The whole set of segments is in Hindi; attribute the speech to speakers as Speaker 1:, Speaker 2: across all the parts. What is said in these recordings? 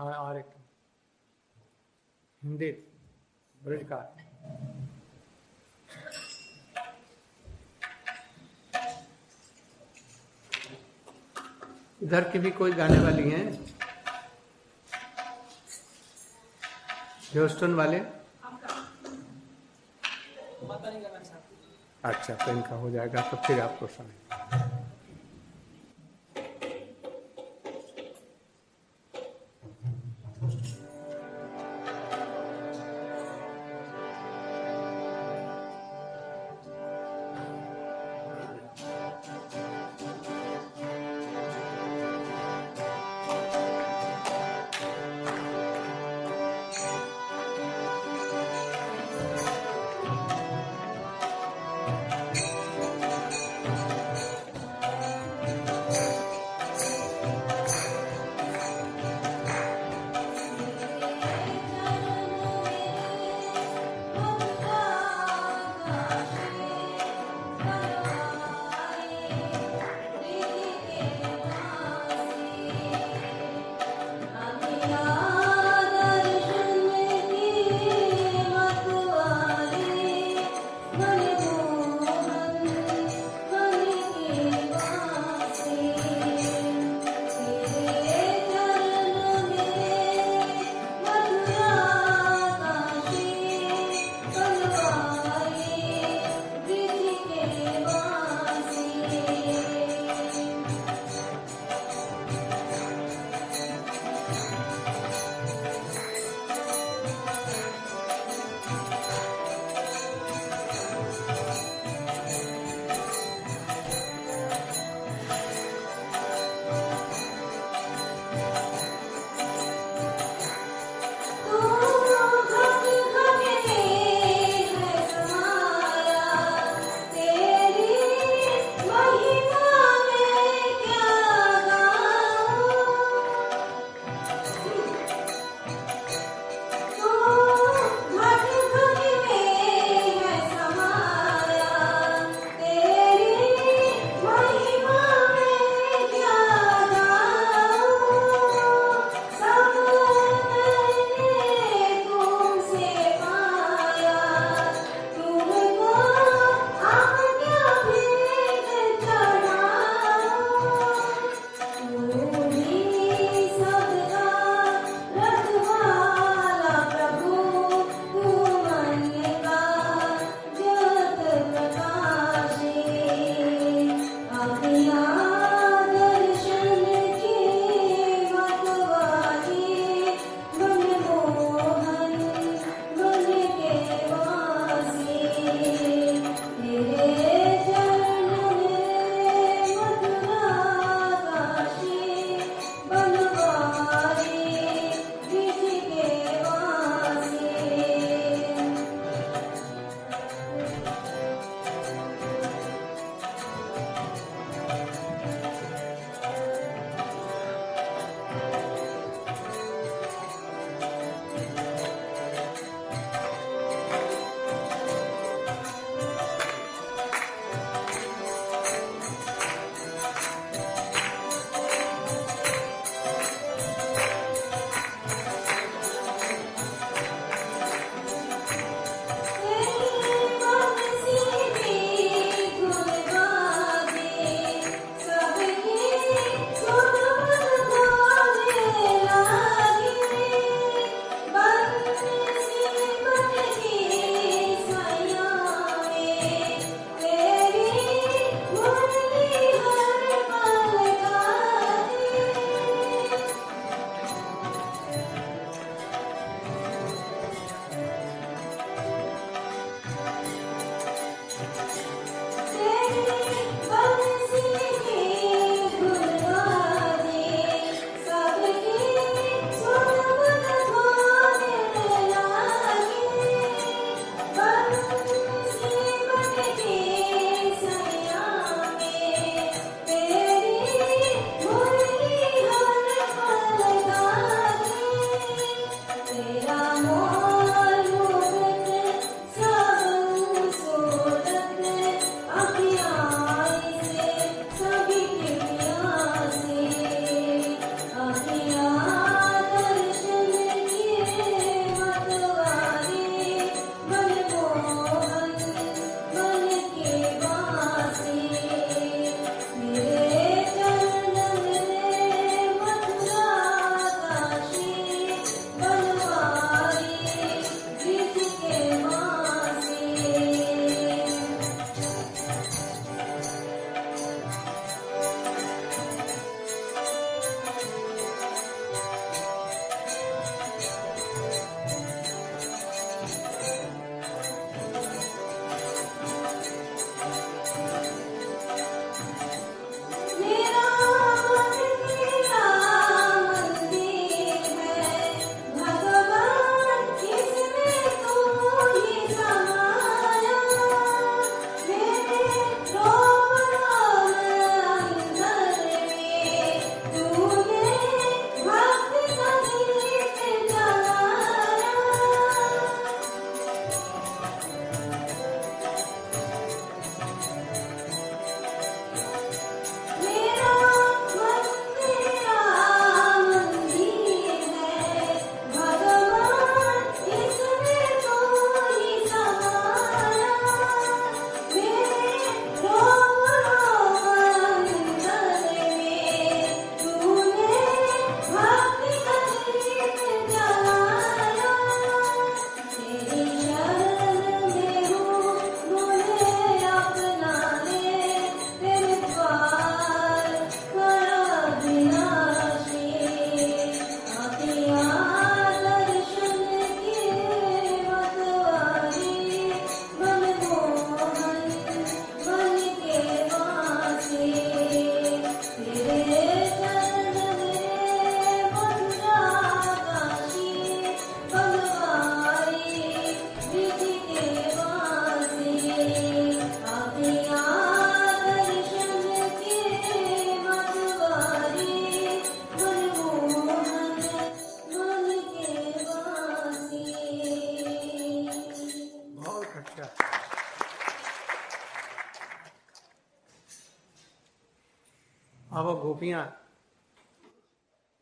Speaker 1: हाँ और एक हिंदी ब्रज का इधर की भी कोई गाने वाली हैं? ह्यूस्टन वाले? अच्छा तो इनका हो जाएगा तो फिर आपको समय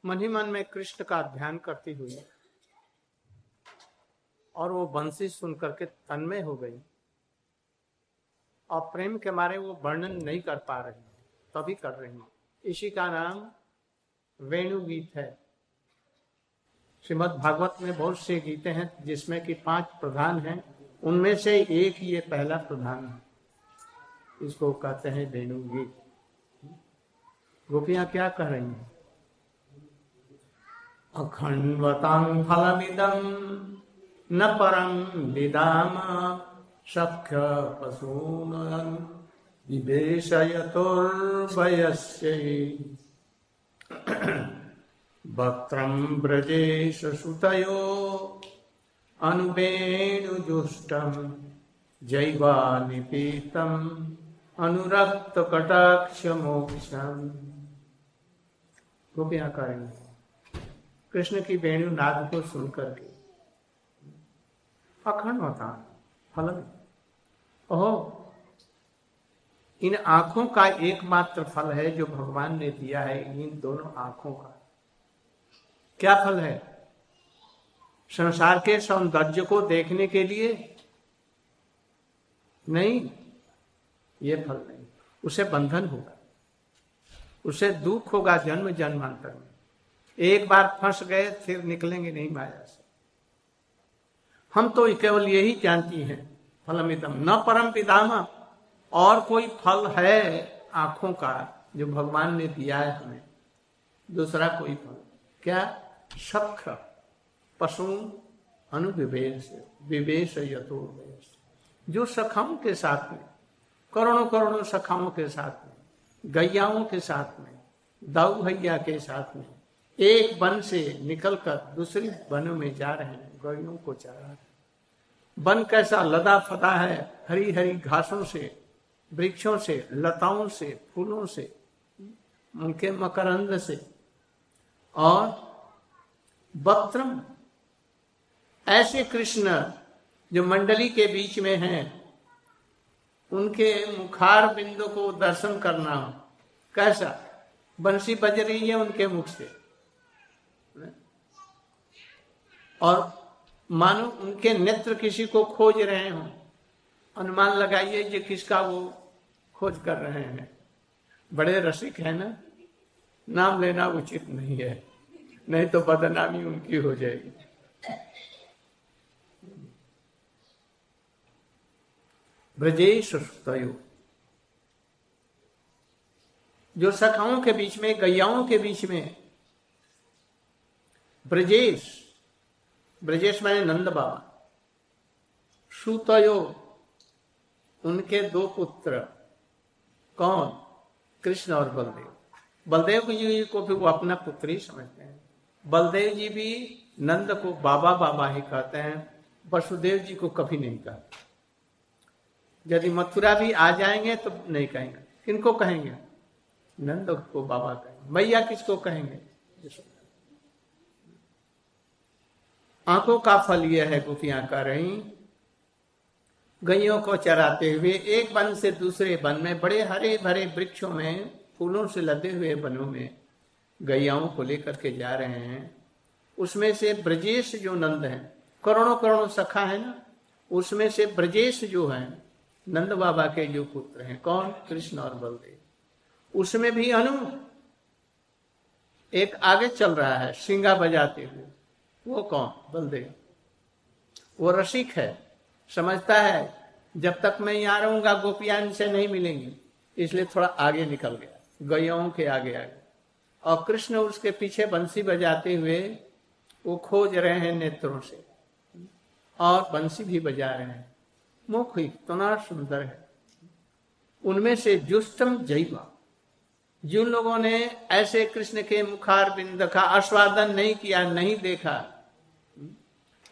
Speaker 1: मन ही मन में कृष्ण का ध्यान करती हुई और वो बंसी सुन करके तन्मय हो गई। और प्रेम के मारे वो वर्णन नहीं कर पा रही, तभी कर रही इसी का नाम वेणु गीत है। श्रीमद भागवत में बहुत से गीते हैं जिसमें कि पाँच प्रधान हैं। उनमें से एक ये पहला प्रधान है। इसको कहते हैं वेणु गीत गोपियाँ क्या कह रही हैं? अखंडवतां फलमिदं, न परम विदाम सख्य पशून विवेशयतोर्वयस्य वक्त्रं व्रजेश सुतयो अनुवेणुजुष्टं जैवानिपीतम् अनुरक्तकटाक्षमोक्षम्। गोपियाँ करेंगे कृष्ण की वेणु नाद को सुनकर के। अखंड होता फल ओहो, इन आँखों का एकमात्र फल है जो भगवान ने दिया है, इन दोनों आँखों का। क्या फल है? संसार के सौंदर्य को देखने के लिए? नहीं, ये फल नहीं। उसे बंधन होगा। उसे दुख होगा जन्म जन्मांतर में। एक बार फंस गए, फिर निकलेंगे नहीं माया से। हम तो केवल यही जानती हैं फलमितम न परम पितामा और कोई फल है आँखों का जो भगवान ने दिया है हमें? दूसरा कोई फल? क्या सख्र पशु अनुविवेश विवेश यथो जो सखाओं के साथ में, करोड़ों करोड़ों सखाओं के साथ में, गैयाओं के साथ में, दाऊ भैया के साथ में एक वन से निकलकर दूसरी वनों में जा रहे हैं गैयों को चरा वन कैसा लदा फदा है हरी हरी घासों से, वृक्षों से, लताओं से, फूलों से, उनके मकरंद से। और वक्त्रम ऐसे कृष्ण जो मंडली के बीच में हैं, उनके मुखार बिंदु को दर्शन करना, कैसा? बंसी बज रही है उनके मुख से। और मानो उनके नेत्र किसी को खोज रहे हो। अनुमान लगाइए जो किसका वो खोज कर रहे हैं। बड़े रसिक है ना? नाम लेना उचित नहीं है। नहीं तो बदनामी उनकी हो जाएगी। ब्रजेश जो सखाओं के बीच में, गैयाओं के बीच में ब्रजेश ब्रजेश माने नंद बाबा। सुतयो उनके दो पुत्र, कौन? कृष्ण और बलदेव। बलदेव जी को भी वो अपना पुत्र ही समझते हैं। बलदेव जी भी नंद को बाबा बाबा ही कहते हैं। वसुदेव जी को कभी नहीं कहते। यदि मथुरा भी आ जाएँगे तो नहीं कहेंगे। किनको कहेंगे? नंद को बाबा कहेंगे। मैया किसको कहेंगे? आँखों का फल यह है गोपियाँ कर रही। गैयों को चराते हुए एक वन से दूसरे वन में बड़े हरे भरे वृक्षों में, फूलों से लदे हुए वनों में गैयाओं को लेकर के जा रहे हैं। उसमें से ब्रजेश जो नंद है, करोड़ों करोड़ों सखा है ना? उसमें से ब्रजेश जो है, नंद बाबा के जो पुत्र हैं, कौन? कृष्ण और बलदेव। उसमें भी अनु एक आगे चल रहा है सिंगा बजाते हुए। वो कौन? बलदेव। वो रसिक है। समझता है, जब तक मैं यहाँ रहूँगा, गोपियाँ इनसे नहीं मिलेंगी। इसलिए थोड़ा आगे निकल गया, गयों के आगे आगे और कृष्ण उसके पीछे बंसी बजाते हुए, वो खोज रहे हैं नेत्रों से। और बंसी भी बजा रहे हैं। मुख इतना सुंदर है। उनमें से जुस्तम जैवा जिन लोगों ने ऐसे कृष्ण के मुखार बिंद का आस्वादन नहीं किया, नहीं देखा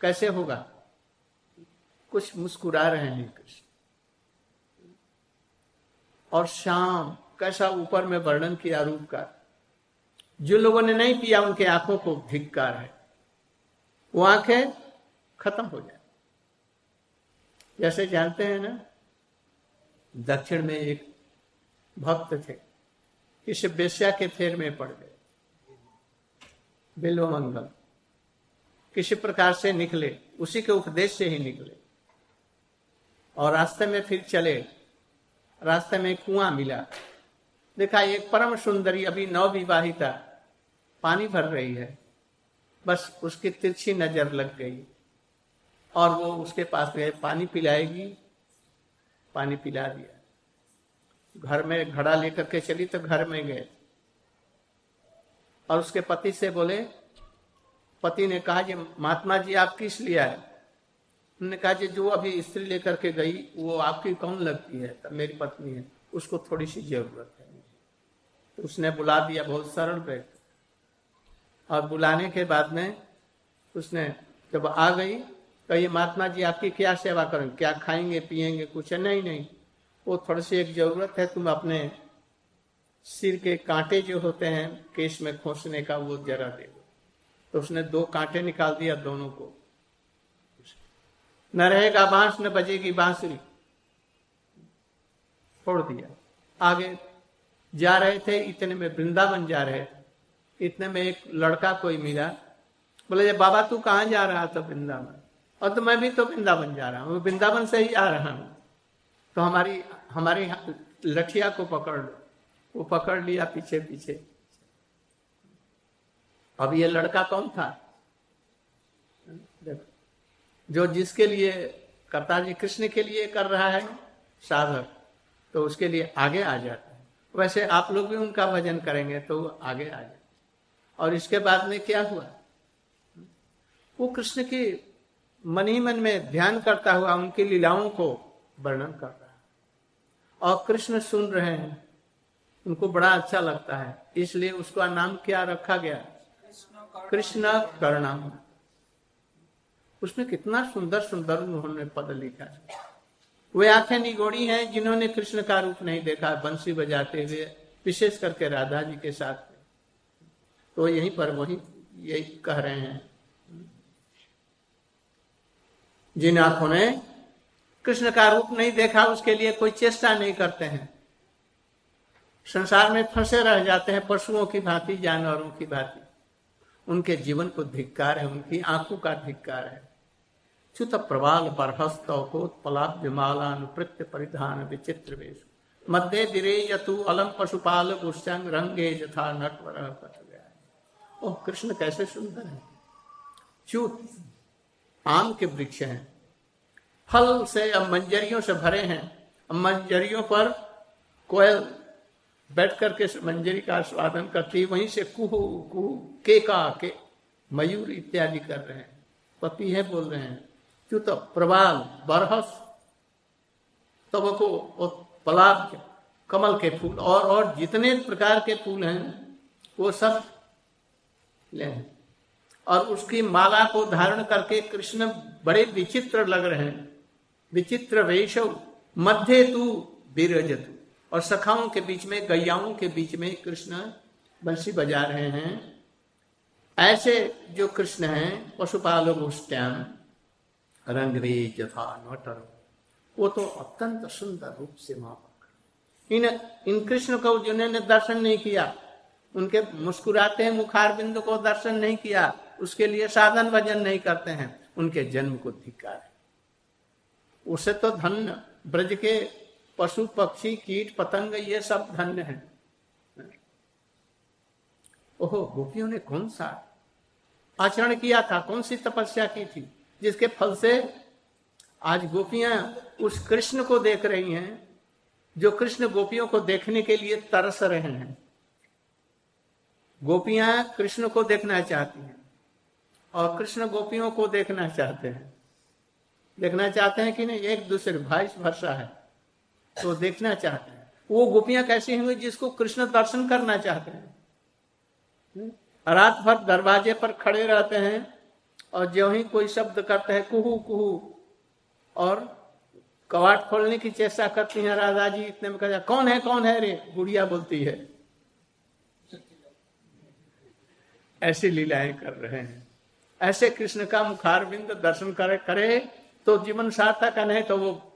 Speaker 1: कैसे होगा? कुछ मुस्कुरा रहे हैं कृष्ण। और शाम कैसा ऊपर में वर्णन किया रूप का? जो लोगों ने नहीं पिया, उनके आँखों को धिक्कार है। वो आँखें खत्म हो जाए। जैसे जानते हैं ना, दक्षिण में एक भक्त थे, किसी बेस्या के फेर में पड़ गए। बिल्व मंगल। किसी प्रकार से निकले, उसी के उपदेश से ही निकले। और रास्ते में फिर चले, रास्ते में कुआँ मिला। देखा, एक परम सुंदरी, अभी नव विवाहिता पानी भर रही है। बस उसकी तिरछी नज़र लग गई। और वो उसके पास गए, पानी पिलाएगी, पानी पिला दिया। घर में घड़ा लेकर के चली तो घर में गए। और उसके पति से बोले पति ने कहा कि महात्मा जी, आप किस लिए आए? उन्होंने कहा कि जो अभी स्त्री लेकर के गई, वो आपकी कौन लगती है? तो मेरी पत्नी है, उसको थोड़ी सी ज़रूरत है तो उसने बुला दिया, बहुत सरल बैठ और बुलाने के बाद में उसने जब आ गई कहिए महात्मा जी, आपकी क्या सेवा करें क्या खाएँगे पिएँगे कुछ है? नहीं नहीं, वो थोड़ी सी एक ज़रूरत है, तुम अपने सिर के कांटे जो होते हैं केस में खोसने का, वो जरा दो। तो उसने दो कांटे निकाल दिया दोनों को। न रहेगा बाँस, न बजेगी बांसुरी। छोड़ दिया। आगे, जा रहे थे, इतने में वृंदावन जा रहे। इतने में एक लड़का कोई मिला। बोले जब बाबा, तू कहाँ जा रहा था वृंदावन? और तो मैं भी तो वृंदावन जा रहा हूँ। वृंदावन से ही आ रहा हूँ। तो हमारी हमारी लठिया को पकड़ लो। वो पकड़ लिया पीछे पीछे अब ये लड़का कौन था? देखो, जो जिसके लिए कर्ता जी कृष्ण के लिए कर रहा है साधक तो उसके लिए आगे आ जाता है। वैसे आप लोग भी उनका भजन करेंगे तो आगे आ जाए और इसके बाद में क्या हुआ? वो कृष्ण की मन ही मन में ध्यान करता हुआ उनकी लीलाओं को वर्णन कर रहा है। और कृष्ण सुन रहे हैं, उनको बड़ा अच्छा लगता है, इसलिए उसका नाम क्या रखा गया? कृष्ण करणाम उसमें कितना सुंदर सुंदर उन्होंने पद लिखा है। वे आँखें निगोड़ी हैं, जिन्होंने कृष्ण का रूप नहीं देखा, बंसी बजाते हुए, विशेष करके राधा जी के साथ। तो यहीं पर वही, यही कह रहे हैं। जिन आँखों ने कृष्ण का रूप नहीं देखा, उसके लिए कोई चेष्टा नहीं करते हैं। संसार में फंसे रह जाते हैं, पशुओं की भांति, जानवरों की भांति। उनके जीवन को धिक्कार है, उनकी आँखों का धिक्कार है। च्युत प्रवाल पर हस्तलाभ्यमालानुप्रत्य परिधान विचित्र वेश। मध्य दिरे यतु अलम पशुपाल गुस्संग रंगे जथा नटवर ओह, कृष्ण कैसे सुंदर है। च्युत, आम के वृक्ष हैं। फल से अब मंजरियों से भरे हैं। मंजरियों पर कोयल बैठ करके मंजरी का स्वादन करती वहीं से कुहू कुहू, के का, के, मयूर इत्यादि कर रहे हैं। पति है बोल रहे हैं। क्यों तो प्रबाल बरहस तब को पलाब कमल के फूल और और जितने प्रकार के फूल हैं, वो सब ले और उसकी माला को धारण करके कृष्ण बड़े विचित्र लग रहे हैं। विचित्र वेश, मध्य तू बीरजतु और सखाओं के बीच में, गैयाओं के बीच में कृष्ण बंसी बजा रहे हैं। ऐसे जो कृष्ण हैं पशुपाल गोष्ठ्याम नटर वो तो अत्यंत सुंदर रूप से मापक। इन इन कृष्ण को जिन्होंने दर्शन नहीं किया, उनके मुस्कुराते हैं मुखार बिंदु को दर्शन नहीं किया, उसके लिए साधन भजन नहीं करते हैं, उनके जन्म को धिकार है। उसे तो धन्य ब्रज के पशु, पक्षी, कीट, पतंग, ये सब धन्य है। ओहो, गोपियों ने कौन सा आचरण किया था? कौन सी तपस्या की थी? जिसके फल से आज गोपियाँ उस कृष्ण को देख रही हैं, जो कृष्ण गोपियों को देखने के लिए तरस रहे हैं। गोपियाँ कृष्ण को देखना चाहती हैं और कृष्ण गोपियों को देखना चाहते हैं। देखना चाहते हैं कि नहीं? एक दूसरे भाई भरसा है। तो देखना चाहते हैं। वो गोपियाँ कैसी होंगी जिसको कृष्ण दर्शन करना चाहते हैं? हम्म? रात भर दरवाजे पर खड़े रहते हैं और जो ही कोई शब्द करते हैं, कुहू कुहू। और कवाट खोलने की चेष्टा करती हैं राधा जी इतने में कहा कौन है कौन है रे? गुड़िया बोलती है। ऐसी लीलाएँ कर रहे हैं। ऐसे कृष्ण का मुखार बिंद दर्शन करे करे तो जीवन सार्थक नहीं तो वो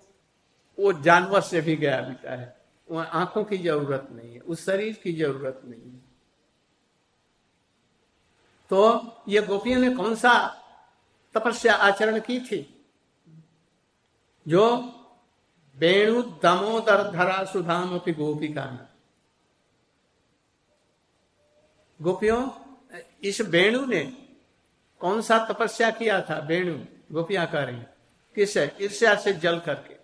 Speaker 1: वो जानवर से भी गया बीता है। वह आँखों की ज़रूरत नहीं है, उस शरीर की ज़रूरत नहीं है। तो ये गोपियों ने कौन सा तपस्या आचरण की थी? जो वेणु दमोदर धरा सुधाम अपनी गोपिका गोपियों, इस वेणु ने कौन सा तपस्या किया था? वेणु, गोपियाँ कह रही किस? ईर्ष्या से जल करके।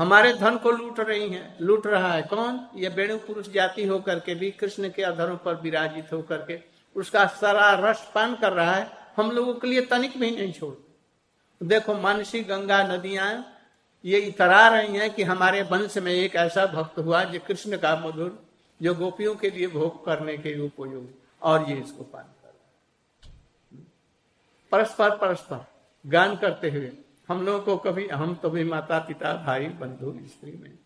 Speaker 1: हमारे धन को लूट रही है, लूट रहा है कौन? ये वेणु पुरुष जाति होकर के भी, कृष्ण के अधरों पर विराजित होकर के, उसका सारा रस पान कर रहा है। हम लोगों के लिए तनिक भी नहीं छोड़। देखो, मानसी गंगा नदियाँ, ये इतरा रही हैं कि हमारे वंश में एक ऐसा भक्त हुआ जो कृष्ण का मधुर, जो गोपियों के लिए भोग करने के उपयोग, और ये इसको पान कर परस्पर परस्पर, गान करते हुए। हम लोगों को कभी हम तो भी माता पिता भाई बंधु स्त्री में।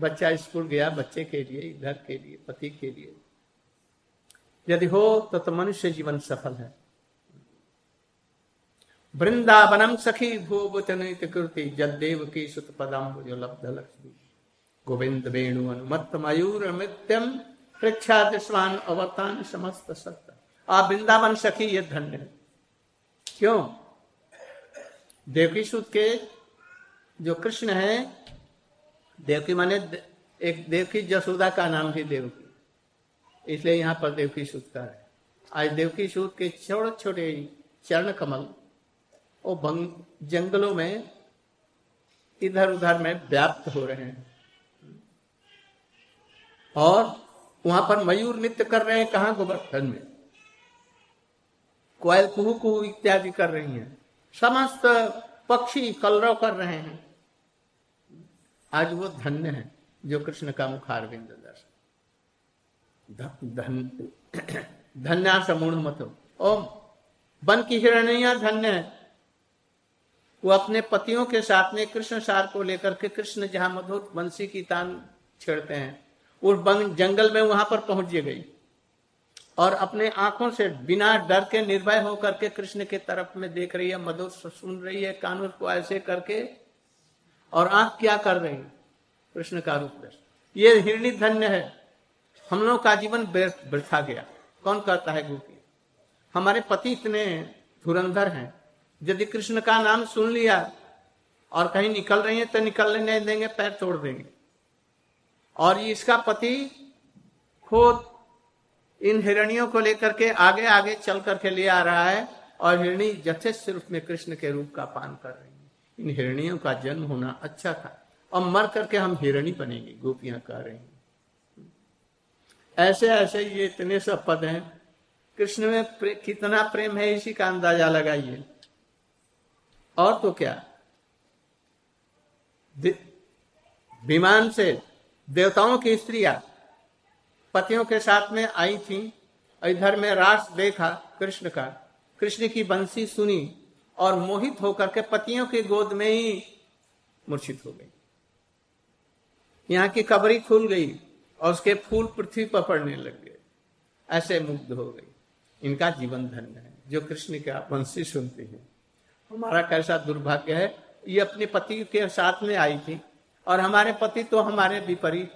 Speaker 1: बच्चा स्कूल गया बच्चे के लिए इधर के लिए पति के लिए। यदि हो तो, तो मनुष्य जीवन सफल है। वृंदावनम सखी भूवचनित कृति जदेव की सुत पदम लब्ध लक्ष्मी। गोविंद वेणु अनुमत मयूर मृत्यम प्रेक्षा दिस्वान अवतान समस्त सत्य आप वृंदावन सखी ये धन्य क्यों? देवकी सुत के जो कृष्ण है, देवकी माने एक देवकी जसोदा का नाम ही देवकी। इसलिए यहाँ पर देवकी सुत का है। आज देवकी सूत के छोटे छोटे चरण कमल, वो जंगलों में इधर उधर में व्याप्त हो रहे हैं। और वहाँ पर मयूर नृत्य कर रहे हैं, कहा? गोवर्धन में। कोयल कुहू कुहू इत्यादि कर रही हैं। समस्त पक्षी कलरव कर रहे हैं। आज वो धन्य है, जो कृष्ण का मुखार बिंद दर्शन। धन्या समूढ़ मत ओम वन की हिरणिया धन्य है। वो अपने पतियों के साथ में कृष्ण सार को लेकर के कृष्ण जहाँ मधुर बंसी की तान छेड़ते हैं उस जंगल में वहाँ पर पहुँच गई। और अपने आँखों से बिना डर के, निर्भय होकर के कृष्ण के तरफ़ में देख रही है, मधुर सुन रही है, कानून को ऐसे करके। और आँख क्या कर रही कृष्ण का रूप ये हिरणी धन्य है। हम लोगों का जीवन वृथा गया। कौन कहता है गोपी? हमारे पति इतने धुरंधर हैं। यदि कृष्ण का नाम सुन लिया और कहीं निकल रही है तो निकलने नहीं देंगे, पैर तोड़ देंगे। और इसका पति खुद इन हिरणियों को लेकर के आगे आगे चल करके ले आ रहा है और हिरणी यथेष्ट रूप में कृष्ण के रूप का पान कर रही है। इन हिरणियों का जन्म होना अच्छा था। और मर करके हम हिरणी बनेंगे गोपियाँ कह रही हैं। ऐसे ऐसे ये इतने सब पद हैं। कृष्ण में प्रे, कितना प्रेम है इसी का अंदाज़ा लगाइए। और तो क्या? विमान से देवताओं की स्त्रियाँ पतियों के साथ में आई थी, इधर में रास देखा कृष्ण का। कृष्ण की बंसी सुनी और मोहित होकर के पतियों की गोद में ही मूर्छित हो गई। यहाँ की कबरी खुल गई और उसके फूल पृथ्वी पर पड़ने लग गए। ऐसे मुग्ध हो गई। इनका जीवन धन्य है, जो कृष्ण का बंसी सुनते हैं। हमारा कैसा दुर्भाग्य है, ये अपने पति के साथ में आई थी और हमारे पति तो हमारे विपरीत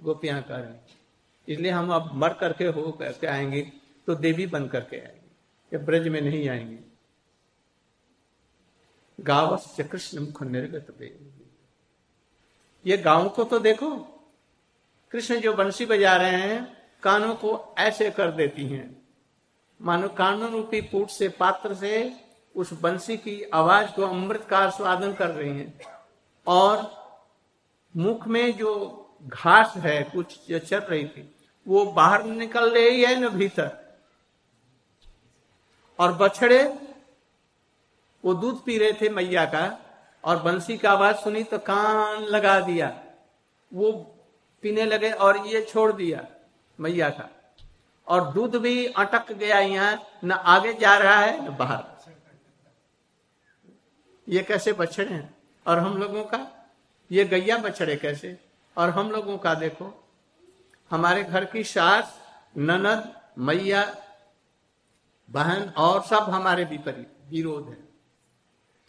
Speaker 1: गोपियाँ कर रहे इसलिए हम अब मर करके हो करके आएँगे तो देवी बन करके आएँगे, ये ब्रज में नहीं आएँगे। गाँव से कृष्ण मुख निर्गत ये गाँव को तो देखो, कृष्ण जो बंसी बजा रहे हैं, कानों को ऐसे कर देती हैं। मानो कानों रूपी पुट से पात्र से उस बंसी की आवाज़ को अमृत का स्वादन कर रही हैं। और मुख में जो घास है, कुछ जो चल रही थी वो बाहर निकल रही है न भीतर। और बछड़े, वो दूध पी रहे थे मैया का, और बंसी का आवाज़ सुनी तो कान लगा दिया। वो पीने लगे और ये छोड़ दिया मैया का। और दूध भी अटक गया यहाँ, न आगे जा रहा है, न बाहर। ये कैसे बछड़े हैं? और हम लोगों का? ये गैया बछड़े कैसे? और हम लोगों का देखो। हमारे घर की सास, ननद, मैया, बहन और सब हमारे विपरीत विरोध है।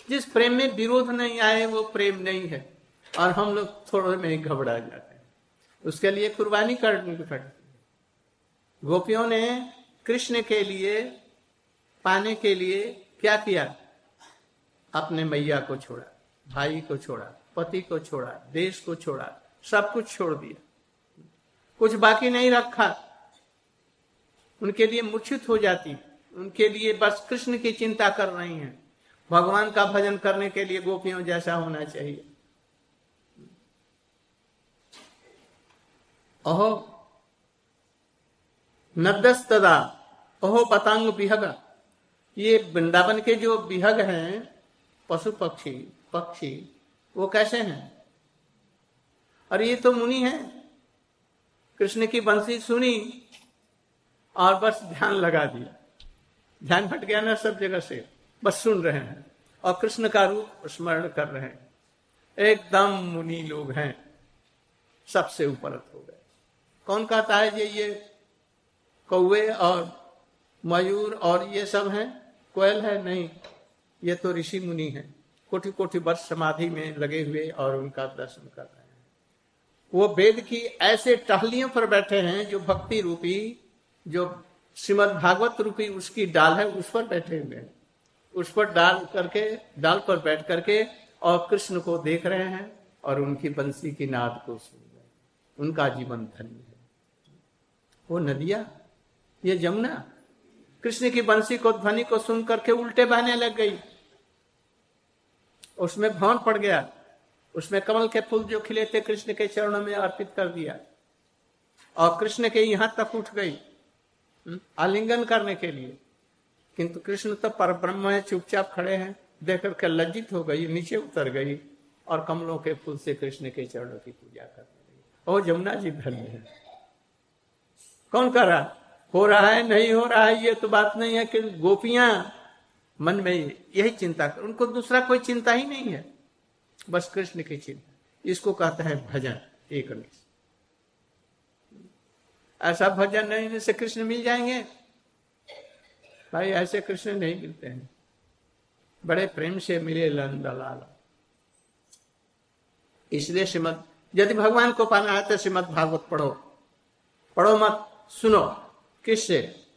Speaker 1: जिस प्रेम में विरोध नहीं आए, वो प्रेम नहीं है और हम लोग थोड़े में घबरा जाते हैं। उसके लिए कुर्बानी करनी पड़ती है। गोपियों ने कृष्ण के लिए, पाने के लिए क्या किया? अपने मैया को छोड़ा, भाई को छोड़ा, पति को छोड़ा, देश को छोड़ा, सब कुछ छोड़ दिया। कुछ बाकी नहीं रखा। उनके लिए मूर्छित हो जाती। उनके लिए बस कृष्ण की चिंता कर रही हैं। भगवान का भजन करने के लिए गोपियों जैसा होना चाहिए। अहो नदस्तदा अहो पतंग बिहग। ये वृंदावन के जो बिहग हैं, पशु पक्षी पक्षी, वो कैसे हैं? और ये तो मुनि है। कृष्ण की बंसी सुनी और बस ध्यान लगा दिया। ध्यान हट गया ना सब जगह से। बस सुन रहे हैं और कृष्ण का रूप स्मरण कर रहे हैं। एकदम मुनि लोग हैं। सबसे ऊपर हो गए। कौन कहता है ये ये कौए और मयूर और ये सब हैं? कोयल है? नहीं। ये तो ऋषि मुनि है। कोटि कोटि वर्ष समाधि में लगे हुए और उनका दर्शन कर रहे हैं। वो वेद की ऐसे टहलियों पर बैठे हैं जो भक्ति रूपी, जो श्रीमद भागवत रूपी उसकी डाल है, उस पर बैठे हुए हैं। उस पर डाल करके, डाल पर बैठ करके और कृष्ण को देख रहे हैं और उनकी बंसी की नाद को सुन रहे उनका जीवन धन्य है। वो नदिया, ये जमुना, कृष्ण की बंसी को, ध्वनि को सुन करके उल्टे बहने लग गई। उसमें भवन पड़ गया। उसमें कमल के फूल जो खिले थे कृष्ण के चरणों में अर्पित कर दिया। और कृष्ण के यहाँ तक उठ गई हम्म, आलिंगन करने के लिए। किंतु कृष्ण तो पर ब्रह्म है चुपचाप खड़े हैं देख करके लज्जित हो गई नीचे उतर गई और कमलों के फूल से कृष्ण के चरणों की पूजा लगी। ओ जमुना जी धन्य है। कौन कर रहा? हो रहा है नहीं हो रहा है ये तो बात नहीं है कि गोपियाँ मन में यही चिंता कर उनको दूसरा कोई चिंता ही नहीं है। बस कृष्ण की चिंता इसको कहता है भजन, एक ऐसा भजन नहीं से कृष्ण मिल जाएँगे। भाई, ऐसे कृष्ण नहीं मिलते हैं। बड़े प्रेम से मिले लाल इसलिए श्रीमद, यदि भगवान को पाना है तो श्रीमद भागवत पढ़ो। पढ़ो मत, सुनो। किससे?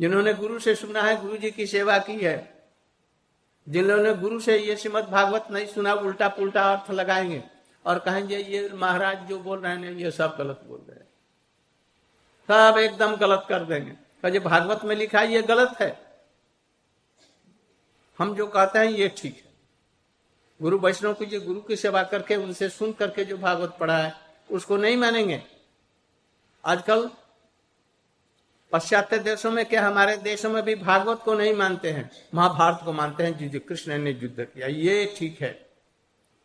Speaker 1: जिन्होंने गुरु से सुना है, गुरु जी की सेवा की है। जिन्होंने गुरु से ये श्रीमद भागवत नहीं सुना उल्टा पुल्टा अर्थ लगाएँगे और कहेंगे, ये महाराज जो बोल रहे हैं, ये सब गलत बोल रहे हैं। सब एकदम गलत कर देंगे। जो भागवत में लिखा है, ये गलत है। हम जो कहते हैं, ये ठीक है। गुरु वैष्णव की जो गुरु की सेवा करके, उनसे सुन करके जो भागवत पढ़ा है, उसको नहीं मानेंगे। आजकल पाश्चात्य देशों में क्या हमारे देशों में भी भागवत को नहीं मानते हैं? महाभारत को मानते हैं जो कृष्ण ने युद्ध किया, ये ठीक है।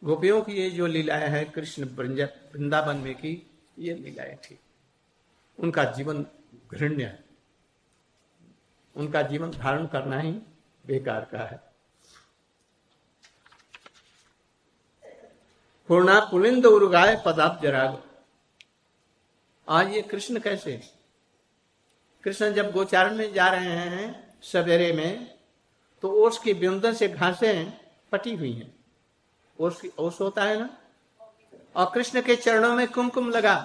Speaker 1: गोपियों की ये जो लीलाएँ हैं, कृष्ण वृंदावन में की, ये लीलाएँ ठीक। उनका जीवन घृण्य है। उनका जीवन धारण करना ही बेकार का है। पूर्णा पुलिंद उर्गाय पदाप जराग आज ये कृष्ण कैसे कृष्ण जब गोचारण में जा रहे हैं सवेरे में तो ओस की बिंदन से घासें पटी हुई हैं। ओस ओस होता है ना? और कृष्ण के चरणों में कुमकुम लगा।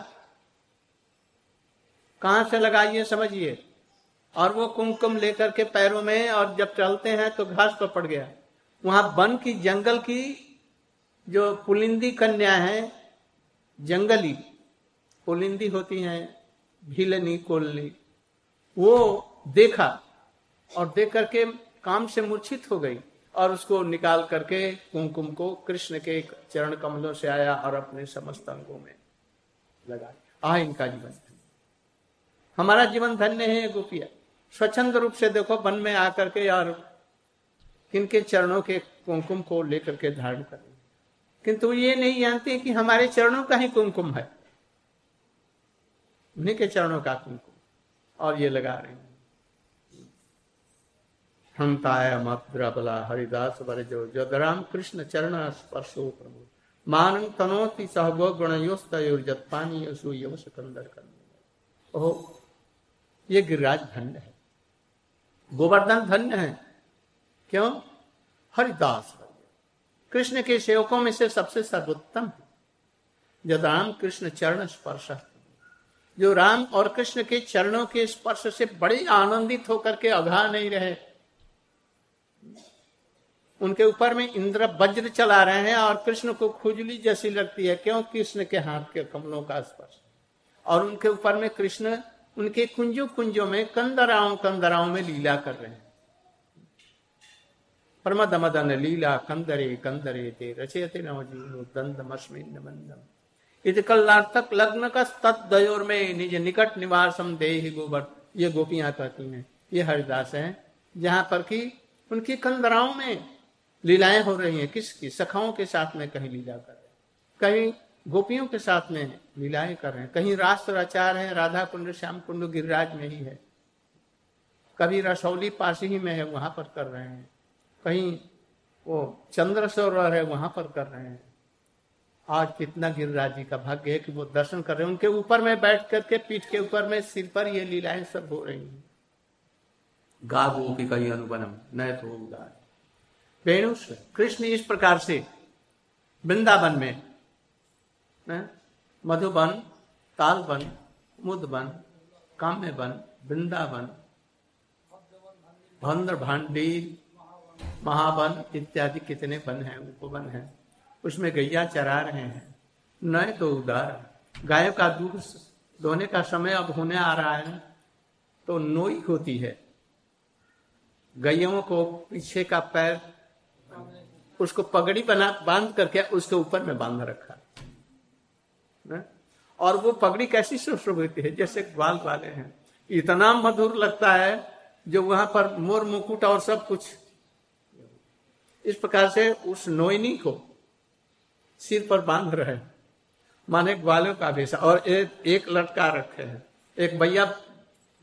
Speaker 1: कहाँ से लगा ये समझिए? और वो कुमकुम लेकर के पैरों में, और जब चलते हैं तो घास पर पड़ गया। वहाँ वन की जंगल की जो पुलिंदी कन्या है, जंगली, पुलिंदी होती है, भीलनी कोलनी वो देखा और देख करके काम से मूर्छित हो गई और उसको निकाल करके कुमकुम को कृष्ण के चरण कमलों से आया और अपने समस्त अंगों में लगा आ इनका जीवन हमारा जीवन धन्य है गोपिया। स्वच्छंद रूप से देखो, वन में आकर के और किनके चरणों के कुमकुम को लेकर के धारण कर किंतु ये नहीं जानते कि हमारे चरणों का ही कुमकुम है। उन्हीं के चरणों का कुमकुम। और ये लगा रहे हंताय मद्रबला हरिदास जो राम कृष्ण चरण स्पर्शो प्रभु। मान तनोति सहगो गुणयोस्तोर्जत पानी यसु कर ये गिरिराज धन्य है। गोवर्धन धन्य है। क्यों? हरिदास कृष्ण के सेवकों में से सबसे सर्वोत्तम है। जद राम कृष्ण चरण स्पर्श जो राम और कृष्ण के चरणों के स्पर्श से बड़े आनंदित होकर के अघा नहीं रहे। उनके ऊपर में इंद्र वज्र चला रहे हैं और कृष्ण को खुजली जैसी लगती है, क्यों? कृष्ण के हाथ के कमलों का स्पर्श। और उनके ऊपर में कृष्ण उनके कुंजों कुंजों में कंदराओं कंदराओं में लीला कर रहे हैं। प्रमद मदन लीला कंदरे कंदरे ते रचयते नवजीवनो दंदमस्मिन मंदम इति लग्न का तत्दयोर में निज निकट निवासम दे गोबर। ये गोपियाँ कहती हैं, ये हरिदास हैं, जहाँ पर की उनकी कंदराओं में लीलाएँ हो रही हैं, किसकी? सखाओं के साथ में कहीं लीला कर रहे कहीं गोपियों के साथ में लीलाएँ कर रहे हैं। कहीं राष्ट्र आचार है राधा कुंड श्याम कुंड गिरिराज में ही है। कभी रसौली पास ही में है, वहाँ पर कर रहे हैं। कहीं वो चंद्र सरोवर है, वहाँ पर कर रहे हैं। आज कितना गिरिराज जी का भाग्य है कि वो दर्शन कर रहे हैं। उनके ऊपर में बैठ करके पीठ के ऊपर में सिर पर ये लीलाएँ सब हो रही हैं। गा की कहीं अनुबनम न तो कृष्ण इस प्रकार से वृंदावन में मधुबन तालबन मुदबन काम्यबन वृंदावन भंद्र भांडी महावन इत्यादि कितने वन हैं उपवन हैं। उसमें गैया चरा रहे हैं। नए तो उदार। गायों का दूध धोने का समय अब होने आ रहा है तो नोई होती है। गैयों को पीछे का पैर, उसको पगड़ी बना, बाँध करके उसके ऊपर में बाँध रखा। है? और वो पगड़ी कैसी सुश्रोभित है, जैसे ग्वाल वाले हैं। इतना मधुर लगता है, जो वहाँ पर मोर मुकुट और सब कुछ। इस प्रकार से उस नोइनी को सिर पर बाँध रहे माने ग्वालों का भेषा और एक, एक लटका रखे हैं। एक भैया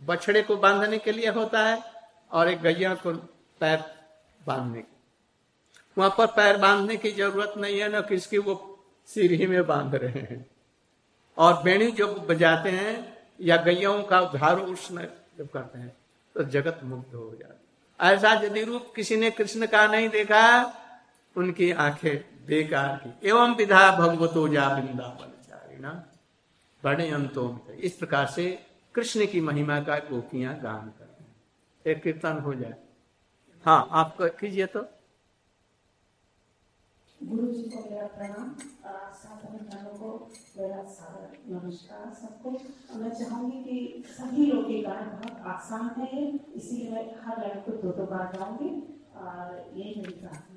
Speaker 1: बछड़े को बांधने के लिए होता है और एक गैया को पैर बांधने। के वहाँ पर पैर बांधने की ज़रूरत नहीं है ना किसकी वो सिर ही में बाँध रहे हैं। और बेणी जब बजाते हैं या गैयाओं का उद्धार उष्ण जब करते हैं तो जगत मुक्त हो जाता ऐसा यदि रूप किसी ने कृष्ण का नहीं देखा उनकी आँखें बेकार की। एवं विधा भगवतो जा वृंदावन बड़े अंतो इस प्रकार से कृष्ण की महिमा का गोपियाँ गान कर एक कीर्तन हो जाए। हाँ आप कीजिए तो।
Speaker 2: गुरु जी को मेरा प्रणाम। को मेरा नमस्कार सबको। मैं चाहूँगी कि सभी लोग ये गाना बहुत आसान है, इसीलिए मैं हर लड़के को दो दो बार गाऊँगी। और ये मेरी प्रार्थना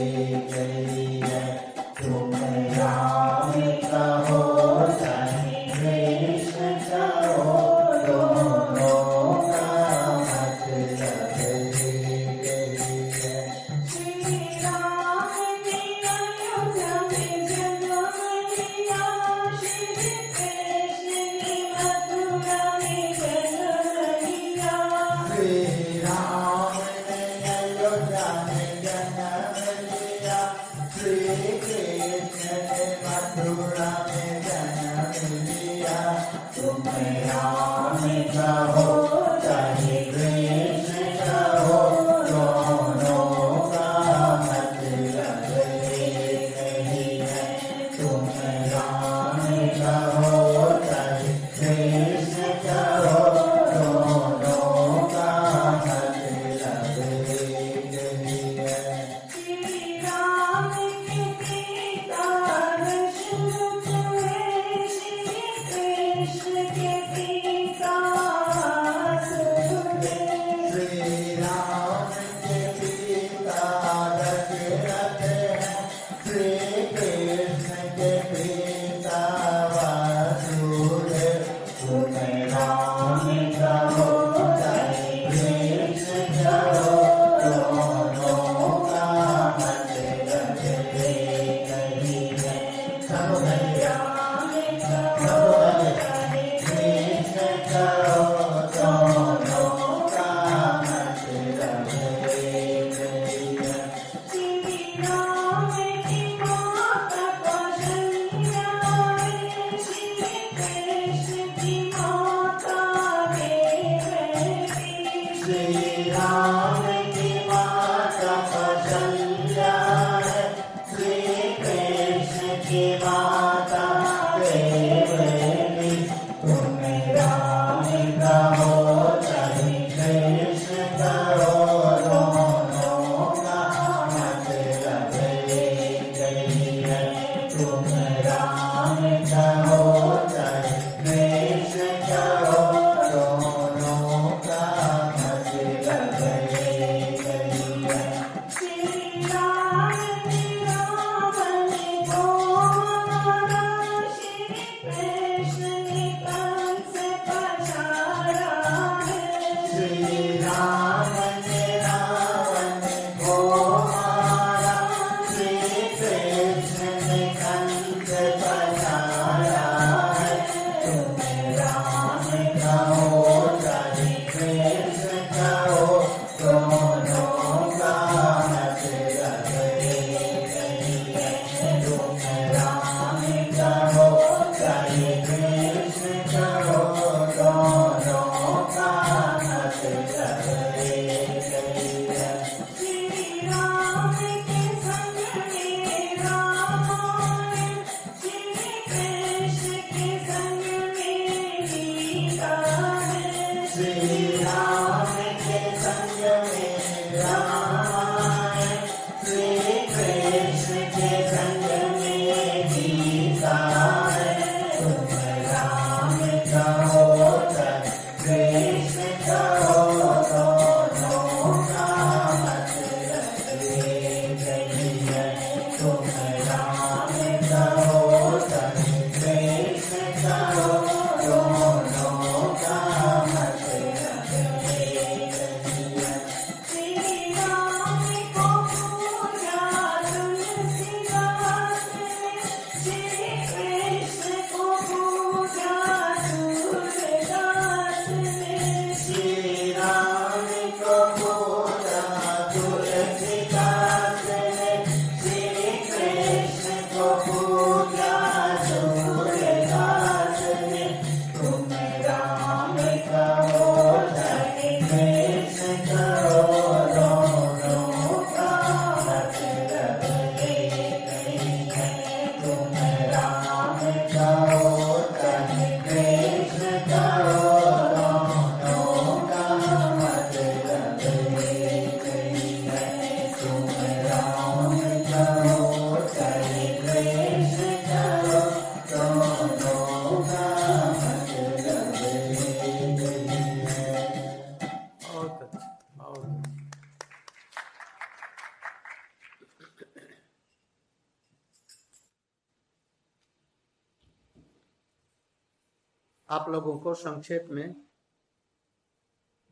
Speaker 1: आप को संक्षेप में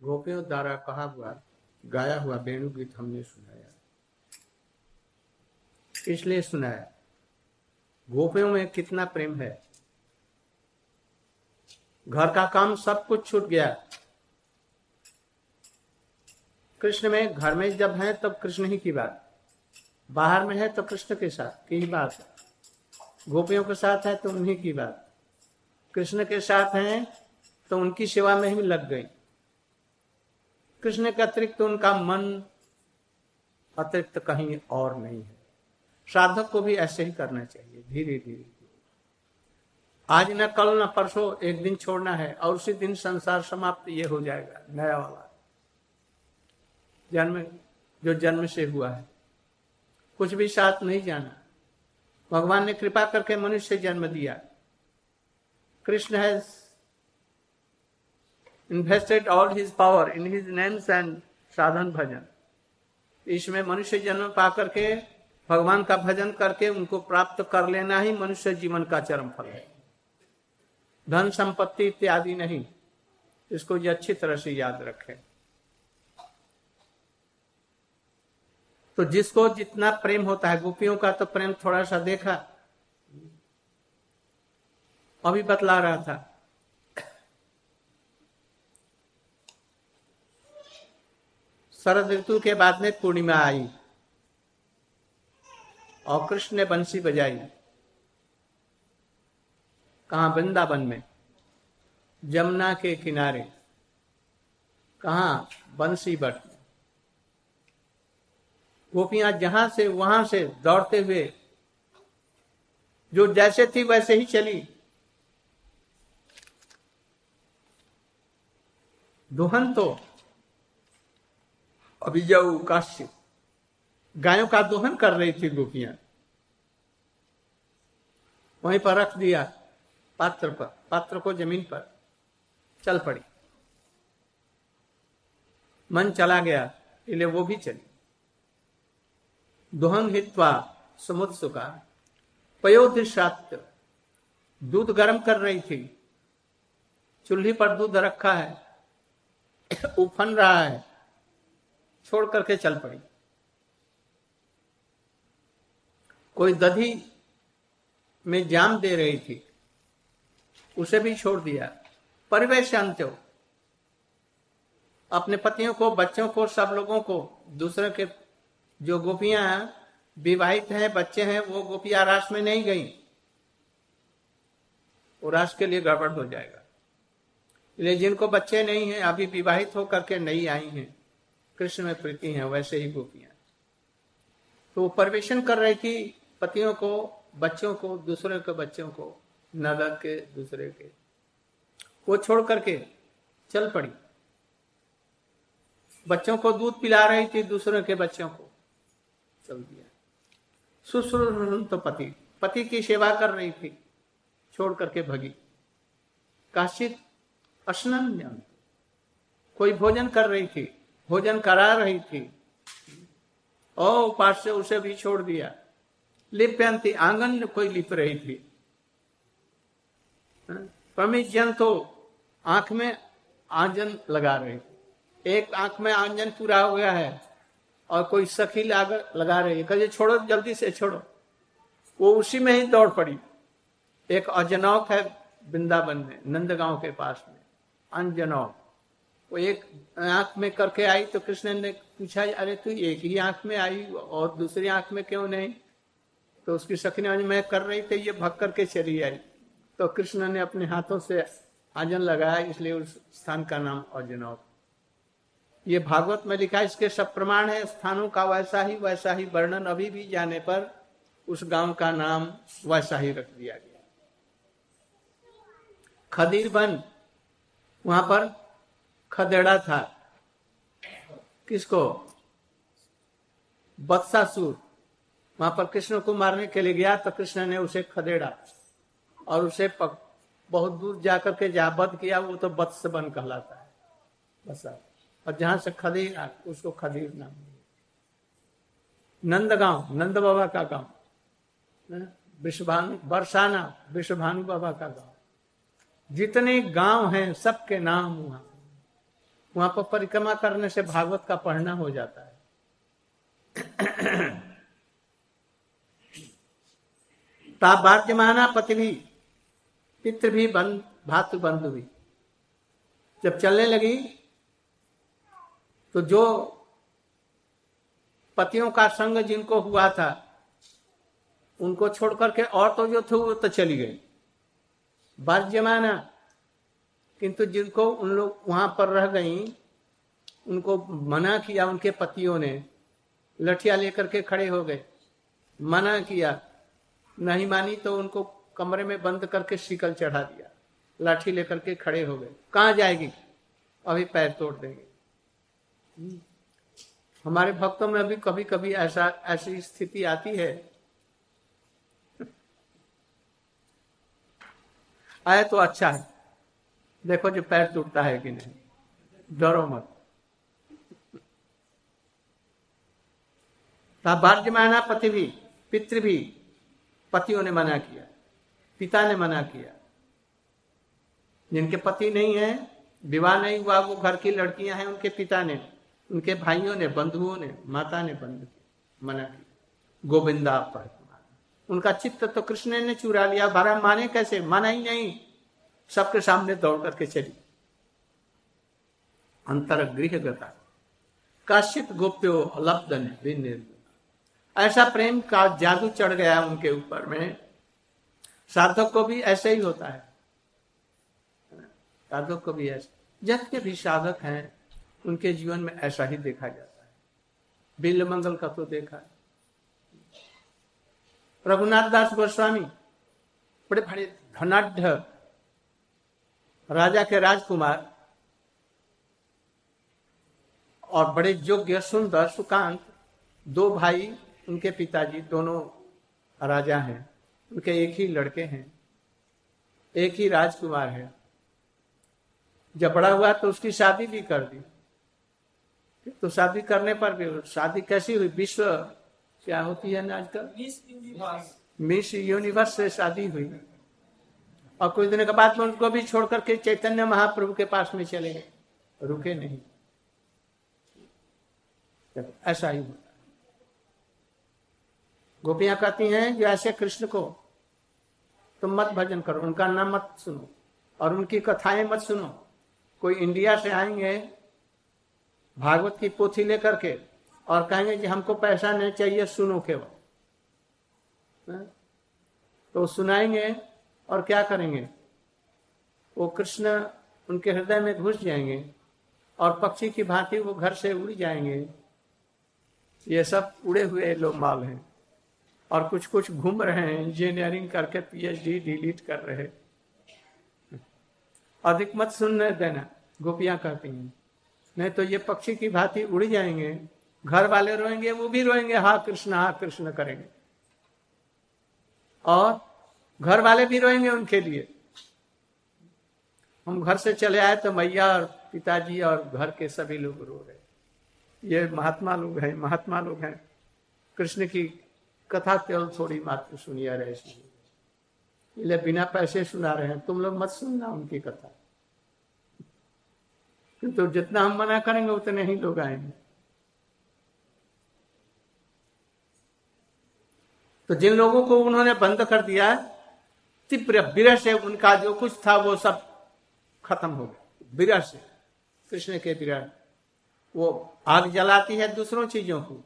Speaker 1: गोपियों द्वारा कहा हुआ, गाया हुआ वेणु गीत हमने सुनाया। इसलिए सुनाया, गोपियों में कितना प्रेम है। घर का काम सब कुछ छूट गया। कृष्ण में घर में जब है तब कृष्ण ही की बात। बाहर में है तो कृष्ण के साथ की बात। गोपियों के साथ है तो उन्हीं की बात। कृष्ण के साथ हैं तो उनकी सेवा में ही लग गई। कृष्ण के अतिरिक्त तो उनका मन अतिरिक्त तो कहीं और नहीं है। साधक को भी ऐसे ही करना चाहिए धीरे धीरे आज न कल न परसों एक दिन छोड़ना है और उसी दिन संसार समाप्त ये हो जाएगा, नया वाला। जन्म, जो जन्म से हुआ है। कुछ भी साथ नहीं जाना। भगवान ने कृपा करके मनुष्य जन्म दिया। Krishna has invested all his power in his names and साधन भजन इसमें मनुष्य जन्म पा करके भगवान का भजन करके उनको प्राप्त कर लेना ही मनुष्य जीवन का चरम फल है। धन संपत्ति इत्यादि नहीं। इसको ये अच्छी तरह से याद रखें। तो जिसको जितना प्रेम होता है, गोपियों का तो प्रेम थोड़ा सा देखा। अभी बतला रहा था। शरद ऋतु के बाद में पूर्णिमा आई और कृष्ण ने बंसी बजाई। कहा? वृंदावन में, जमुना के किनारे। कहा? बंसी बट। गोपियाँ जहाँ से वहाँ से दौड़ते हुए, जो जैसे थी वैसे ही चली। दोहन तो अभिजऊ काश्य। गायों का दोहन कर रही थी गोपियाँ। वहीं पर रख दिया पात्र पर, पात्र को ज़मीन पर। चल पड़ी। मन चला गया इसलिए वो भी चली। दोहन हित्वा समुद्र सुखा पयोधिशात दूध गर्म कर रही थी। चूल्ही पर दूध रखा है। उफन रहा है, छोड़ करके चल पड़ी। कोई दधी में जाम दे रही थी, उसे भी छोड़ दिया। परिवेश अंत्यो। अपने पतियों को, बच्चों को, सब लोगों को, दूसरे के जो गोपियाँ विवाहित हैं, बच्चे हैं, वो गोपियाँ रास में नहीं गई। वो रास के लिए गड़बड़ हो जाएगा। इसलिए जिनको बच्चे नहीं हैं, अभी विवाहित होकर के नहीं आई हैं। कृष्ण में प्रीति हैं, वैसे ही गोपियाँ। तो वो कर रही थी पतियों को, बच्चों को, दूसरे के बच्चों को नगर के दूसरे के। वो छोड़ करके चल पड़ी। बच्चों को दूध पिला रही थी, दूसरों के बच्चों को चल दिया। सुश्रुन तो पति पति की सेवा कर रही थी, छोड़ करके भगी। काशित स्नान कोई भोजन कर रही थी, भोजन करा रही थी ओ पास से उसे भी छोड़ दिया। लिप्यंती आँगन कोई लिप रही थी। परमिजन तो आँख में आंजन लगा रहे एक आँख में आंजन पूरा हो गया है, और कोई सखी लगा रही है। कहे, छोड़ो, जल्दी से छोड़ो। वो उसी में ही दौड़ पड़ी। एक अजनौक है वृंदावन में, नंदगांव के पास में। अनजनौक वो एक आँख में करके आई तो कृष्ण ने पूछा, अरे तू एक ही आँख में आई और दूसरी आँख में क्यों नहीं? तो उसकी सखी ने मैं कर रही थी, ये भग करके चली आई। तो कृष्ण ने अपने हाथों से आजन लगाया, इसलिए उस स्थान का नाम अजनौक ये भागवत में लिखा इसके सब प्रमाण है, स्थानों का वैसा ही वैसा ही वर्णन अभी भी जाने पर उस गाँव का नाम वैसा ही रख दिया गया। खदीर बन वहाँ पर खदेड़ा था। किसको? बत्सासुर। वहाँ पर कृष्ण को मारने के लिए गया तो कृष्ण ने उसे खदेड़ा और उसे पक, बहुत दूर जाकर के जहाँ बध किया वो तो बत्स बन कहलाता है। बसा। और जहाँ से खदीर उसको खदीर नाम नंद गाँव नंद बाबा का गाँव। विश्वभानु बरसाना विश्वभानु बाबा का गाँव। जितने गाँव हैं, सबके नाम वहाँ। वहाँ पर परिक्रमा करने से भागवत का पढ़ना हो जाता है। ताबाद्यमाना पति भी पितृ भी बंद, भातु बंधु भी। जब चलने लगी तो जो पतियों का संग जिनको हुआ था, उनको छोड़ करके और तो जो थे, वो तो चली गई। बात जमाना, किंतु जिनको उन लोग वहाँ पर रह गई, उनको मना किया उनके पतियों ने, लठिया लेकर के खड़े हो गए। मना किया, नहीं मानी तो उनको कमरे में बंद करके शिकल चढ़ा दिया, लाठी लेकर के खड़े हो गए। कहा जाएगी? अभी पैर तोड़ देंगे। हमारे भक्तों में अभी कभी कभी ऐसा, ऐसी स्थिति आती है आए तो अच्छा है। देखो जो पैर टूटता है कि नहीं। डरो मत। माना पति भी, पितृ भी, पतियों ने मना किया, पिता ने मना किया। जिनके पति नहीं है, विवाह नहीं हुआ, वो घर की लड़कियाँ हैं, उनके पिता ने, उनके भाइयों ने, बंधुओं ने, माता ने बंद मना किया। गोविंदा पर। उनका चित्त तो कृष्ण ने चुरा लिया बारह माने कैसे? माना ही नहीं। सबके सामने दौड़ करके चली। अंतर गृह गता काश्यप गोप्यो अलब्ध ऐसा प्रेम का जादू चढ़ गया उनके ऊपर में। साधक को भी ऐसे ही होता है। साधक को भी ऐसे। जितने भी साधक हैं, उनके जीवन में ऐसा ही देखा जाता है। बिल्ल मंगल का तो देखा है। रघुनाथ दास गोस्वामी बड़े बड़े धनाढ़ राजा के राजकुमार और बड़े योग्य, सुंदर, सुकांत, दो भाई, उनके पिताजी दोनों राजा हैं। उनके एक ही लड़के हैं, एक ही राजकुमार है। जब बड़ा हुआ तो उसकी शादी भी कर दी। तो शादी करने पर भी, शादी कैसी हुई? विश्व क्या होती है ना आजकल? मिस यूनिवर्स से शादी हुई। और कुछ दिन के बाद में उनको भी छोड़ करके चैतन्य महाप्रभु के पास में चले गए। रुके नहीं। ऐसा ही होता गोपियाँ कहती हैं जो ऐसे कृष्ण को तुम मत भजन करो उनका नाम मत सुनो और उनकी कथाएँ मत सुनो। कोई इंडिया से आएँगे भागवत की पोथी लेकर के और कहेंगे कि हमको पैसा नहीं चाहिए, सुनो केवल। तो सुनाएँगे और क्या करेंगे? वो कृष्ण उनके हृदय में घुस जाएँगे और पक्षी की भांति वो घर से उड़ जाएँगे। ये सब उड़े हुए लोग माल हैं और कुछ कुछ घूम रहे हैं इंजीनियरिंग करके पीएचडी डिलीट कर रहे अधिक मत सुनने देना, गोपियाँ कहती हैं। नहीं तो ये पक्षी की भांति उड़ जाएँगे घर वाले रोएँगे, वो भी रोएँगे, हा कृष्ण हा कृष्ण करेंगे। और घर वाले भी रोएँगे उनके लिए। हम घर से चले आए तो मैया और पिताजी और घर के सभी लोग रो रहे ये महात्मा लोग हैं, महात्मा लोग हैं। कृष्ण की कथा केवल थोड़ी मात्र सुनिया रहे इसलिए बिना पैसे सुना रहे हैं, तुम लोग मत सुनना उनकी कथा। तो जितना हम मना करेंगे, उतने ही लोग आएँगे। तो जिन लोगों को उन्होंने बंद कर दिया तीव्र विरह से उनका जो कुछ था, वो सब खत्म हो गया। विरह से, कृष्ण के विरह वो आग जलाती है दूसरों चीज़ों को,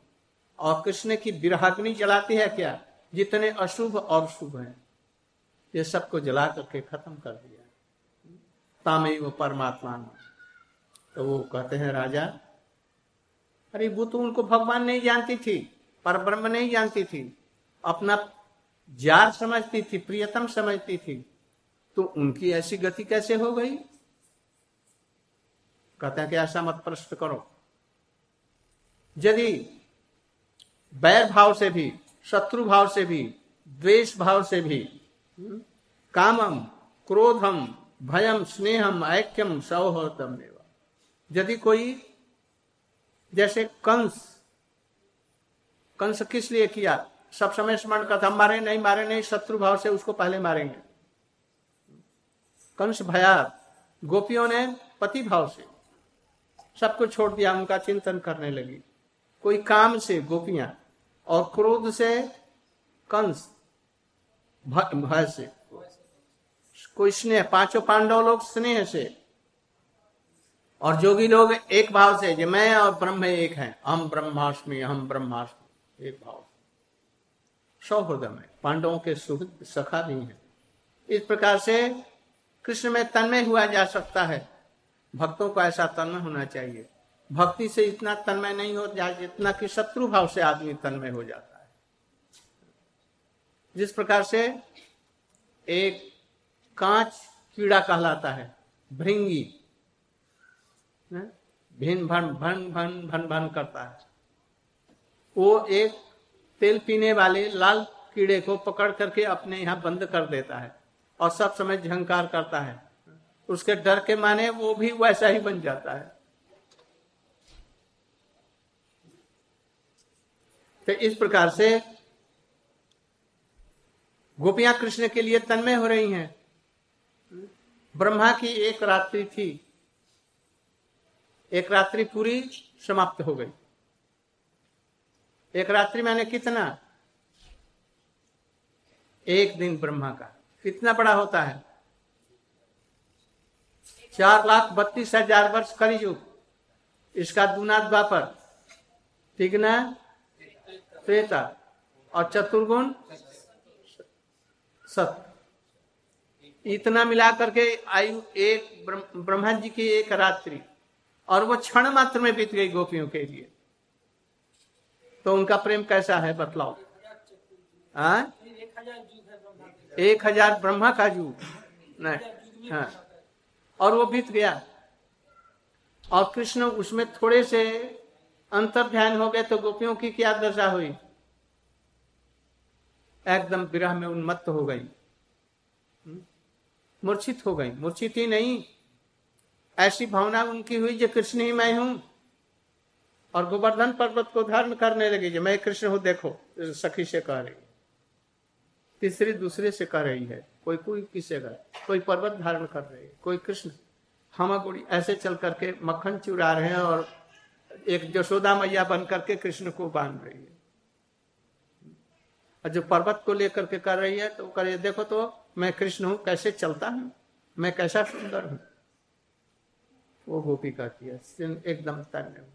Speaker 1: और कृष्ण की विरहाग्नि जलाती है क्या? जितने अशुभ और शुभ हैं, ये सबको जला करके खत्म कर दिया तामे वो परमात्मा तो वो कहते हैं, राजा, अरे वो तो उनको भगवान नहीं जानती थी, पर ब्रह्म नहीं जानती थी। अपना जार समझती थी, प्रियतम समझती थी तो उनकी ऐसी गति कैसे हो गई? कहते हैं कि ऐसा मत प्रश्न करो। यदि बैर भाव से भी, शत्रु भाव से भी, द्वेष भाव से भी, कामम, क्रोधम, भयम, स्नेहम, ऐक्यम सौहृदम यदि कोई, जैसे कंस कंस किस लिए किया? सब समय स्मरण करता मारे नहीं मारे नहीं, शत्रु भाव से उसको पहले मारेंगे। कंस भया, गोपियों ने पति भाव से सबको छोड़ दिया, उनका चिंतन करने लगी। कोई काम से गोपियाँ और क्रोध से कंस भय से। कोई स्नेह, पाँचों पांडव लोग स्नेह से। और जोगी लोग एक भाव से जो मैं और ब्रह्म एक हैं, हम ब्रह्माष्टमी हम ब्रह्माष्टमी एक भाव। सौहृदय में पांडवों के सुख, सखा भी हैं। इस प्रकार से कृष्ण में तन्मय हुआ जा सकता है। भक्तों को ऐसा तन्मय होना चाहिए। भक्ति से इतना तन्मय नहीं हो जाए जितना कि शत्रु भाव से आदमी तन्मय हो जाता है। जिस प्रकार से एक कांच कीड़ा कहलाता है, भृंगी भिन भन भन भन भन भन करता है। वो एक तेल पीने वाले लाल कीड़े को पकड़ करके अपने यहाँ बंद कर देता है और सब समय झंकार करता है। उसके डर के माने वो भी वैसा ही बन जाता है। तो इस प्रकार से गोपियाँ कृष्ण के लिए तन्मय हो रही हैं। ब्रह्मा की एक रात्रि थी। एक रात्रि पूरी समाप्त हो गई। एक रात्रि मैंने कितना? एक दिन ब्रह्मा का। कितना बड़ा होता है? चार लाख बत्तीस हज़ार वर्ष कलयुग। इसका दूना द्वापर। ठीक ना त्रेता और चतुर्गुण सत। इतना मिला करके आयु एक ब्रह्मा जी की एक रात्रि। और वो क्षण मात्र में बीत गई गोपियों के लिए। तो उनका प्रेम कैसा है बतलाओ? हाँ? एक हज़ार ब्रह्मा का युग नहीं हाँ। और वो बीत गया। और कृष्ण उसमें थोड़े से अंतर ध्यान हो गए तो गोपियों की क्या दशा हुई? एकदम विरह में उन्मत्त हो गई। हम्म? मूर्छित हो गई। मूर्छित ही नहीं। ऐसी भावना उनकी हुई जो कृष्ण ही मैं हूँ। और गोवर्धन पर्वत को धर्म करने लगी जो। मैं कृष्ण हूँ, देखो, सखी से कह रही तीसरी, दूसरे से कह रही है। कोई कोई किसे का? कोई पर्वत धारण कर रही है, कोई कृष्ण। हम गुड़ी ऐसे चल करके मक्खन चुरा रहे हैं और एक जशोदा मैया बन करके कृष्ण को बाँध रही है। और जो पर्वत को लेकर के कर रही है तो करे देखो तो मैं कृष्ण हूँ, कैसे चलता हूँ? मैं कैसा सुंदर हूँ? वो गोपी कहती है एकदम तन्य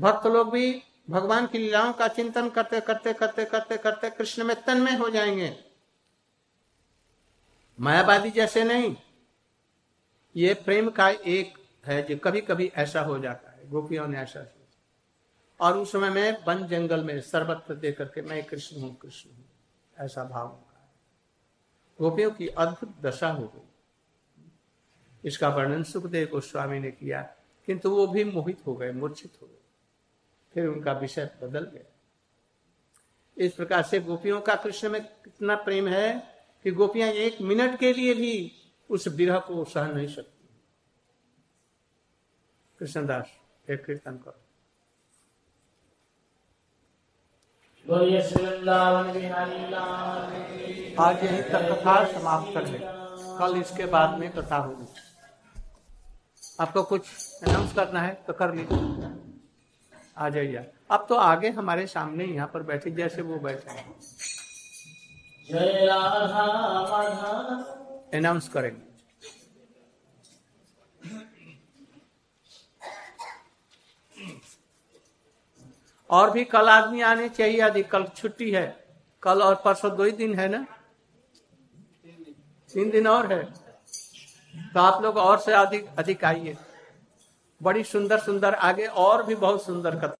Speaker 1: भक्त लोग भी भगवान की लीलाओं का चिंतन करते करते करते करते करते कृष्ण में तन्मय हो जाएँगे। मायावादी जैसे नहीं। ये प्रेम का एक है जो कभी कभी ऐसा हो जाता है। गोपियों ने ऐसा और उस समय में वन जंगल में सर्वत्र दे करके मैं कृष्ण हूँ कृष्ण हूँ। ऐसा भाव होगा गोपियों की अद्भुत दशा हो गई। इसका वर्णन सुखदेव गोस्वामी ने किया, किंतु वो भी मोहित हो गए, मूर्छित हो गए। फिर उनका विषय बदल गया। इस प्रकार से गोपियों का कृष्ण में कितना प्रेम है कि गोपियाँ एक मिनट के लिए भी उस विरह को सहन नहीं सकती। कृष्णदास एक कीर्तन करो। आज यही तक कथा समाप्त कर ले। कल इसके बाद में कथा होगी। आपको कुछ अनाउंस करना है तो कर लीजिए। आ जाइए। अब तो आगे हमारे सामने यहाँ पर बैठे जैसे वो बैठे हैं। अनाउंस करेंगे और भी कल आदमी आने चाहिए यदि कल छुट्टी है। कल और परसों दो ही दिन है ना? तीन दिन और है। तो आप लोग और से अधिक अधिक आइए। बड़ी सुंदर सुंदर आगे और भी बहुत सुंदर कथा।